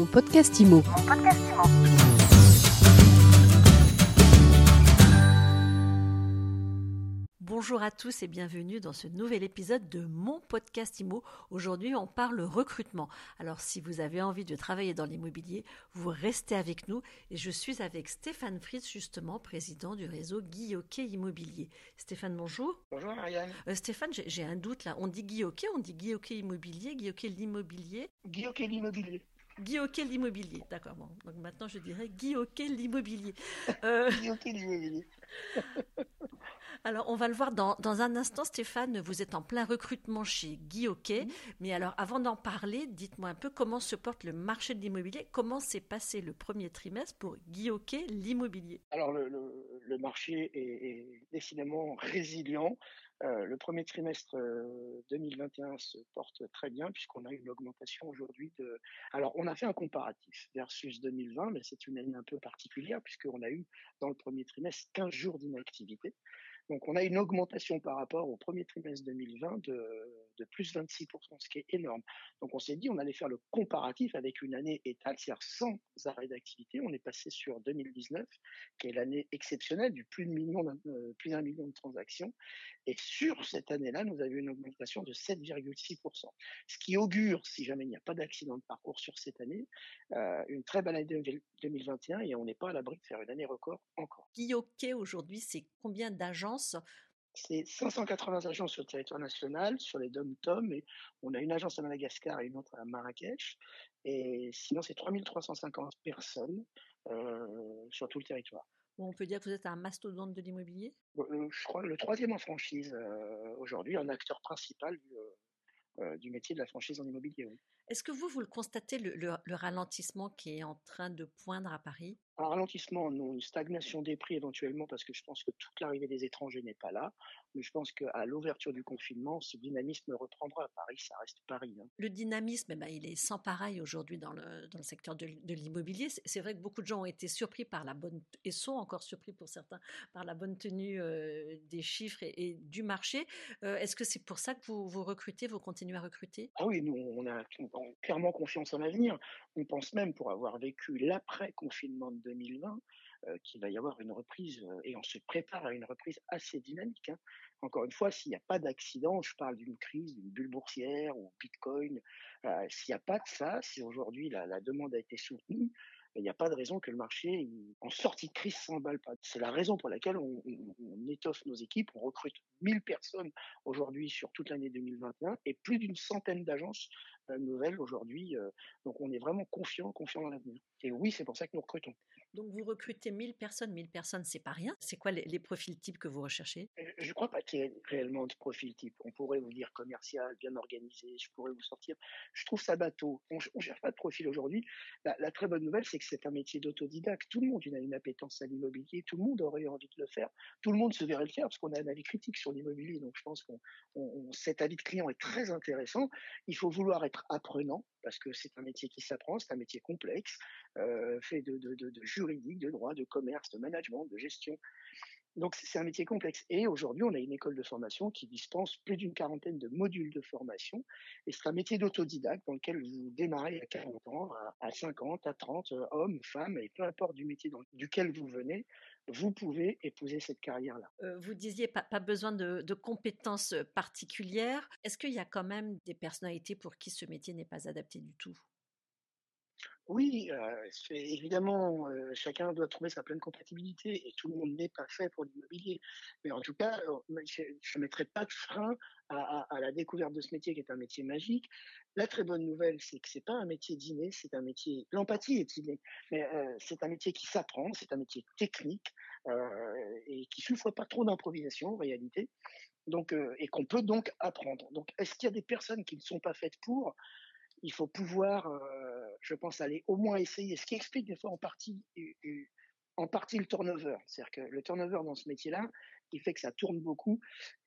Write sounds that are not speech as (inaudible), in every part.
Mon podcast IMO. Bonjour à tous et bienvenue dans ce nouvel épisode de mon podcast IMO. Aujourd'hui, on parle recrutement. Alors, si vous avez envie de travailler dans l'immobilier, vous restez avec nous. Et je suis avec Stéphane Fritz, justement, président du réseau Guy Immobilier. Stéphane, bonjour. Bonjour Marianne. Euh, Stéphane, j'ai un doute là. On dit Guy on dit Guy Immobilier, Guy l'immobilier Guy l'immobilier. Guy l'immobilier, d'accord. Bon, donc maintenant je dirais Guy l'immobilier. Euh... l'immobilier. (laughs) Alors, on va le voir dans, un instant, Stéphane. Vous êtes en plein recrutement chez Guy Hockey. Mais alors, avant d'en parler, dites-moi un peu comment se porte le marché de l'immobilier. Comment s'est passé le premier trimestre pour Guy Hockey, l'immobilier? Alors, le, marché est, décidément résilient. Euh, le premier trimestre 2021 euh, se porte très bien puisqu'on a une augmentation aujourd'hui de. Alors, on a fait un comparatif versus 2020, mais c'est une année un peu particulière puisqu'on a eu dans le premier trimestre 15 jours d'inactivité. Donc, on a une augmentation par rapport au premier trimestre 2020 de, de plus 26%, ce qui est énorme. Donc, on s'est dit, on allait faire le comparatif avec une année étale, c'est-à-dire sans arrêt d'activité. On est passé sur 2019, qui est l'année exceptionnelle du plus de euh, d'un million de transactions. Et sur cette année-là, nous avions une augmentation de 7,6%. Ce qui augure, si jamais il n'y a pas d'accident de parcours sur cette année, euh, une très belle année 2021 et on n'est pas à l'abri de faire une année record encore. Qui, aujourd'hui, c'est combien c'est 580 agences sur le territoire national, sur les dom-tom, et on a une agence à Madagascar et une autre à Marrakech. Et sinon, c'est 3350 personnes euh, sur tout le territoire. on peut dire que vous êtes un mastodonte de l'immobilier? Euh, Je crois le troisième en franchise euh, aujourd'hui, un acteur principal du, métier de la franchise en immobilier. Est-ce que vous, vous le constatez, le, ralentissement qui est en train de poindre à Paris? Un ralentissement, non, une stagnation des prix éventuellement, parce que je pense que toute l'arrivée des étrangers n'est pas là. Mais je pense qu'à l'ouverture du confinement, ce dynamisme reprendra. Paris, ça reste Paris. Hein. Le dynamisme, eh ben, il est sans pareil aujourd'hui dans le, dans le secteur de, l'immobilier. C'est vrai que beaucoup de gens ont été surpris par la bonne, et sont encore surpris pour certains, par la bonne tenue euh, des chiffres et, du marché. Euh, est-ce que c'est pour ça que vous, vous recrutez, vous continuez à recruter? Ah oui, nous, on a, clairement confiance en l'avenir. On pense même, pour avoir vécu l'après-confinement de 2020 euh, qu'il va y avoir une reprise euh, et on se prépare à une reprise assez dynamique. Hein. Encore une fois, s'il n'y a pas d'accident, je parle d'une crise, d'une bulle boursière ou Bitcoin, euh, s'il n'y a pas de ça, si aujourd'hui la, demande a été soutenue, il n'y a pas de raison que le marché, en sortie de crise, s'emballe pas. C'est la raison pour laquelle on, on, étoffe nos équipes. On recrute 1000 personnes aujourd'hui sur toute l'année 2021 et plus d'une centaine d'agences nouvelles aujourd'hui. donc on est vraiment confiant, confiant dans l'avenir. Et oui, c'est pour ça que nous recrutons. Donc vous recrutez 1000 personnes, 1000 personnes, c'est pas rien. C'est quoi les, profils types que vous recherchez? Je ne crois pas qu'il y ait réellement de profil type. On pourrait vous dire commercial, bien organisé, je pourrais vous sortir. Je trouve ça bateau. On ne cherche pas de profil aujourd'hui. La, très bonne nouvelle, c'est que c'est un métier d'autodidacte. Tout le monde a une appétence à l'immobilier, tout le monde aurait envie de le faire. Tout le monde se verrait le faire parce qu'on a un avis critique sur l'immobilier. Donc je pense que cet avis de client est très intéressant. Il faut vouloir être apprenant parce que c'est un métier qui s'apprend, c'est un métier complexe, euh, fait de, juridique, de droit, de commerce, de management, de gestion. Donc c'est un métier complexe. Et aujourd'hui, on a une école de formation qui dispense plus d'une quarantaine de modules de formation. Et c'est un métier d'autodidacte dans lequel vous démarrez à 40 ans, à 50, à 30, euh, hommes, femmes, et peu importe du métier duquel vous venez, vous pouvez épouser cette carrière-là. Euh, vous disiez pas, besoin de, de, compétences particulières. Est-ce qu'il y a quand même des personnalités pour qui ce métier n'est pas adapté du tout? Oui, euh, évidemment, euh, chacun doit trouver sa pleine compatibilité et tout le monde n'est pas fait pour l'immobilier. Mais en tout cas, euh, je ne mettrai pas de frein à, la découverte de ce métier qui est un métier magique. La très bonne nouvelle, c'est que c'est pas un métier d'inné, c'est un métier. L'empathie est innée, mais c'est un métier qui s'apprend, c'est un métier technique et qui souffre pas trop d'improvisation en réalité. Donc, et qu'on peut donc apprendre. Donc, est-ce qu'il y a des personnes qui ne sont pas faites pour? Il faut pouvoir, je pense, aller au moins essayer. Ce qui explique des fois en partie, le turnover. C'est-à-dire que le turnover dans ce métier-là, qui fait que ça tourne beaucoup,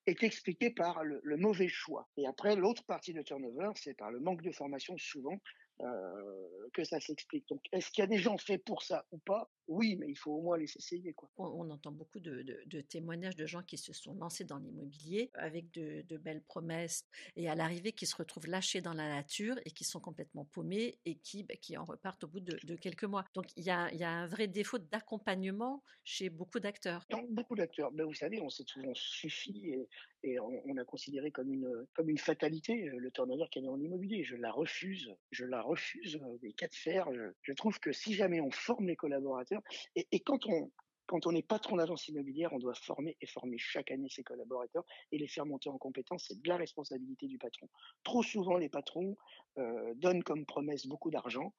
est expliqué par le, mauvais choix. Et après, l'autre partie de turnover, c'est par le manque de formation souvent euh, que ça s'explique. Donc, est-ce qu'il y a des gens faits pour ça ou pas? Oui, mais il faut au moins les essayer. Quoi. On, entend beaucoup de, témoignages de gens qui se sont lancés dans l'immobilier avec de, belles promesses et à l'arrivée qui se retrouvent lâchés dans la nature et qui sont complètement paumés et qui, bah, qui en repartent au bout de, quelques mois. Donc il y a, un vrai défaut d'accompagnement chez beaucoup d'acteurs. Beaucoup d'acteurs. Ben, vous savez, on s'est souvent suffi et, on, a considéré comme une, fatalité euh, le turnover qu'il y a en immobilier. Je la refuse. Je la refuse euh, des cas de fer. je trouve que si jamais on forme les collaborateurs, et, quand on, quand on est patron d'agence immobilière, on doit former et former chaque année ses collaborateurs et les faire monter en compétence. C'est de la responsabilité du patron. Trop souvent, les patrons euh, donnent comme promesse beaucoup d'argent.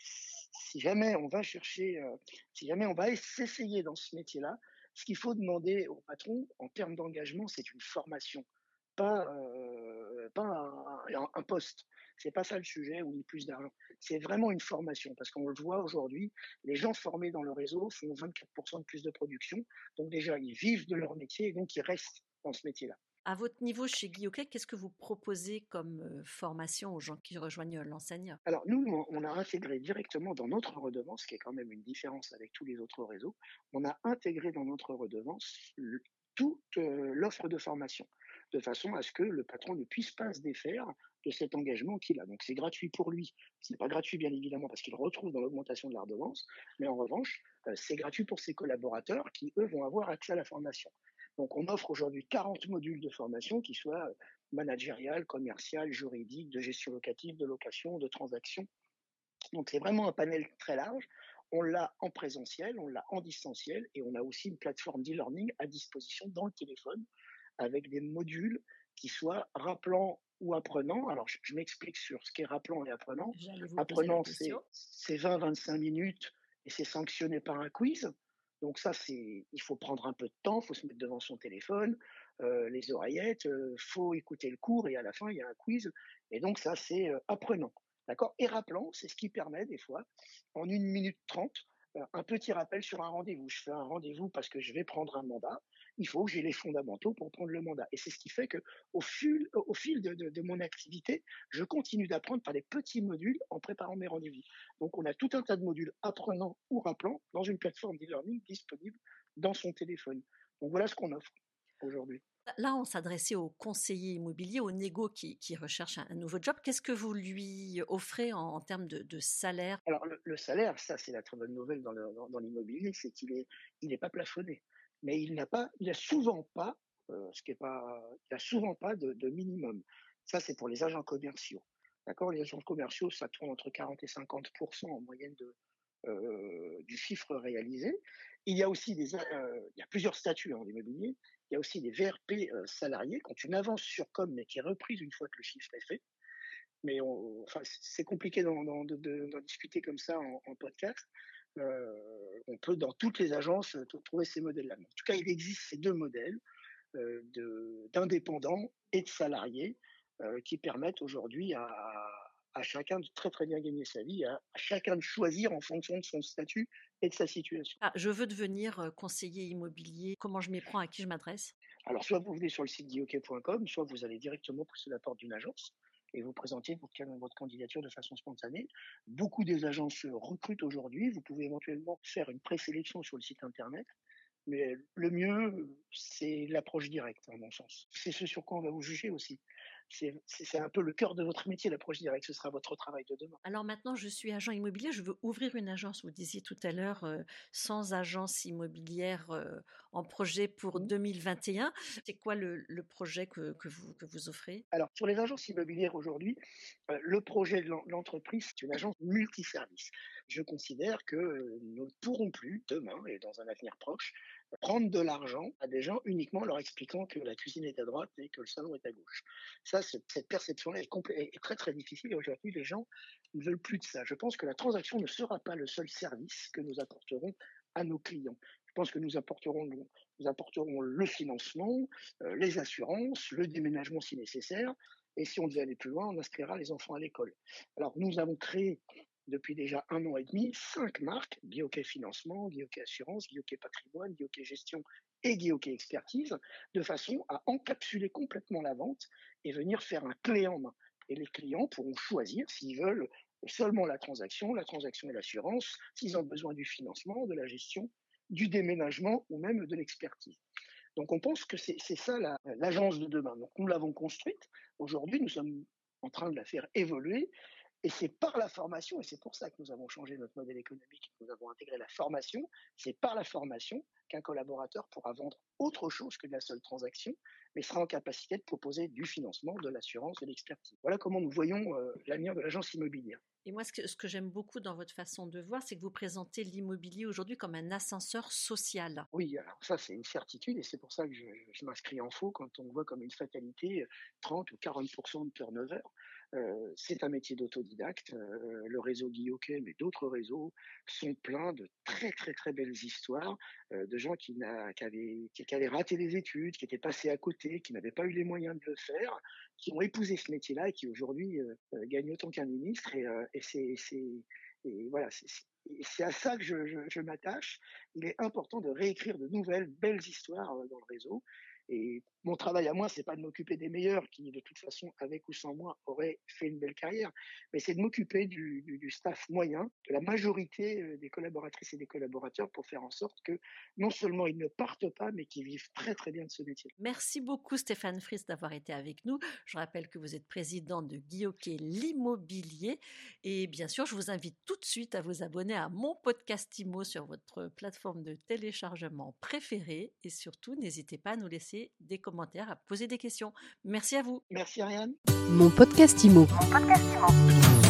Si jamais on va chercher, si jamais on va s'essayer dans ce métier-là, ce qu'il faut demander au patron en termes d'engagement, c'est une formation, pas, pas un, un poste. C'est pas ça le sujet ou ni plus d'argent. C'est vraiment une formation parce qu'on le voit aujourd'hui, les gens formés dans le réseau font 24% de plus de production. Donc déjà, ils vivent de leur métier et donc ils restent dans ce métier-là. À votre niveau chez Guillaume, qu'est-ce que vous proposez comme euh, formation aux gens qui rejoignent l'enseigne? Alors nous, on a intégré directement dans notre redevance, qui est quand même une différence avec tous les autres réseaux, on a intégré dans notre redevance toute euh, l'offre de formation, de façon à ce que le patron ne puisse pas se défaire de cet engagement qu'il a. Donc c'est gratuit pour lui. Ce n'est pas gratuit bien évidemment parce qu'il retrouve dans l'augmentation de la redevance, mais en revanche, euh, c'est gratuit pour ses collaborateurs qui, eux, vont avoir accès à la formation. Donc on offre aujourd'hui 40 modules de formation qui soient euh, managériales, commerciales, juridiques, de gestion locative, de location, de transaction. Donc c'est vraiment un panel très large. On l'a en présentiel, on l'a en distanciel et on a aussi une plateforme d'e-learning à disposition dans le téléphone avec des modules qui soient rappelants ou apprenant. Alors, je, m'explique sur ce qu'est rappelant et apprenant. Apprenant, c'est 20-25 minutes et c'est sanctionné par un quiz. Donc ça, c'est, il faut prendre un peu de temps, il faut se mettre devant son téléphone, euh, les oreillettes, il euh, faut écouter le cours et à la fin, il y a un quiz. Et donc ça, c'est euh, apprenant. D'accord? Et rappelant, c'est ce qui permet des fois, en une minute trente, un petit rappel sur un rendez-vous. Je fais un rendez-vous parce que je vais prendre un mandat il faut que j'ai les fondamentaux pour prendre le mandat. Et c'est ce qui fait que au fil, au fil de, mon activité, je continue d'apprendre par des petits modules en préparant mes rendez-vous. Donc, on a tout un tas de modules apprenants ou rappelants dans une plateforme d'e-learning disponible dans son téléphone. Donc, voilà ce qu'on offre aujourd'hui. Là, on s'adressait au conseiller immobilier, au négo qui, recherche un, nouveau job. Qu'est-ce que vous lui offrez en, termes de, salaire? Alors, le, salaire, ça, c'est la très bonne nouvelle dans, l'immobilier, c'est qu'il n'est il est pas plafonné mais il n'a pas, il a souvent pas, euh, ce qui est pas, il a souvent pas de, minimum. Ça, c'est pour les agents commerciaux. D'accord? Les agents commerciaux, ça tourne entre 40 et 50% en moyenne de, euh, du chiffre réalisé. Il y a aussi des, euh, il y a plusieurs statuts en immobilier. Il y a aussi des VRP salariés qui ont une avance sur com, mais qui est reprise une fois que le chiffre est fait. Mais enfin, c'est compliqué d'en discuter comme ça en, en podcast. Euh, on peut dans toutes les agences euh, trouver ces modèles-là. En tout cas, il existe ces deux modèles euh, d'indépendants et de salariés qui permettent aujourd'hui à, chacun de très très bien gagner sa vie, à, chacun de choisir en fonction de son statut et de sa situation. Ah, je veux devenir conseiller immobilier. Comment je m'y prends? À qui je m'adresse? Alors, soit vous venez sur le site dioc.com, soit vous allez directement pousser la porte d'une agence et vous présentez votre, votre candidature de façon spontanée. Beaucoup des agences recrutent aujourd'hui. Vous pouvez éventuellement faire une présélection sur le site internet. Mais le mieux, c'est l'approche directe, à mon sens. C'est ce sur quoi on va vous juger aussi c'est un peu le cœur de votre métier, l'approche directe. Ce sera votre travail de demain. Alors maintenant, je suis agent immobilier. Je veux ouvrir une agence. Vous disiez tout à l'heure, euh, sans agence immobilière euh, en projet pour 2021. Mmh. C'est quoi le, projet que, vous, que vous offrez? Alors, sur les agences immobilières aujourd'hui, euh, le projet de l'entreprise, c'est une agence multiservice. Je considère que nous ne pourrons plus, demain et dans un avenir proche, prendre de l'argent à des gens uniquement en leur expliquant que la cuisine est à droite et que le salon est à gauche. Ça, cette perception-là est, très très difficile et aujourd'hui les gens ne veulent plus de ça. Je pense que la transaction ne sera pas le seul service que nous apporterons à nos clients. Je pense que nous apporterons, le financement, les assurances, le déménagement si nécessaire, et si on devait aller plus loin, on inscrira les enfants à l'école. Alors nous avons créé depuis déjà un an et demi cinq marques, Guillaume Financement, Guillaume Assurance, Guillaume Patrimoine, Guillaume Gestion et Guillaume Expertise, de façon à encapsuler complètement la vente et venir faire un clé en main. Et les clients pourront choisir s'ils veulent seulement la transaction, la transaction et l'assurance, s'ils ont besoin du financement, de la gestion, du déménagement ou même de l'expertise. Donc on pense que c'est ça l'agence de demain. Donc nous l'avons construite. Aujourd'hui, nous sommes en train de la faire évoluer. Et c'est par la formation, et c'est pour ça que nous avons changé notre modèle économique, que nous avons intégré la formation, c'est par la formation qu'un collaborateur pourra vendre autre chose que de la seule transaction, mais sera en capacité de proposer du financement, de l'assurance, de l'expertise. Voilà comment nous voyons euh, l'avenir de l'agence immobilière. Et moi, ce que, ce que j'aime beaucoup dans votre façon de voir, c'est que vous présentez l'immobilier aujourd'hui comme un ascenseur social. Oui, alors ça, c'est une certitude, et c'est pour ça que je, je m'inscris en faux quand on voit comme une fatalité 30 ou 40% de turnover. Euh, c'est un métier d'autodidacte. Euh, le réseau Guy mais d'autres réseaux sont pleins de très très très belles histoires euh, de gens qui, avaient, raté les études, qui étaient passés à côté, qui n'avaient pas eu les moyens de le faire, qui ont épousé ce métier-là et qui aujourd'hui gagnent autant qu'un ministre. Et, c'est voilà, c'est à ça que je m'attache. Il est important de réécrire de nouvelles belles histoires dans le réseau. Et mon travail à moi, c'est pas de m'occuper des meilleurs qui, de toute façon, avec ou sans moi, auraient fait une belle carrière, mais c'est de m'occuper du, du, staff moyen, de la majorité euh, des collaboratrices et des collaborateurs pour faire en sorte que non seulement ils ne partent pas, mais qu'ils vivent très très bien de ce métier. Merci beaucoup Stéphane Fries d'avoir été avec nous. Je rappelle que vous êtes président de Guilloquet l'immobilier et bien sûr, je vous invite tout de suite à vous abonner à mon podcast IMO sur votre plateforme de téléchargement préférée et surtout, n'hésitez pas à nous laisser des commentaires, à poser des questions. Merci à vous. Merci Ariane. Mon podcast Mon podcast Imo.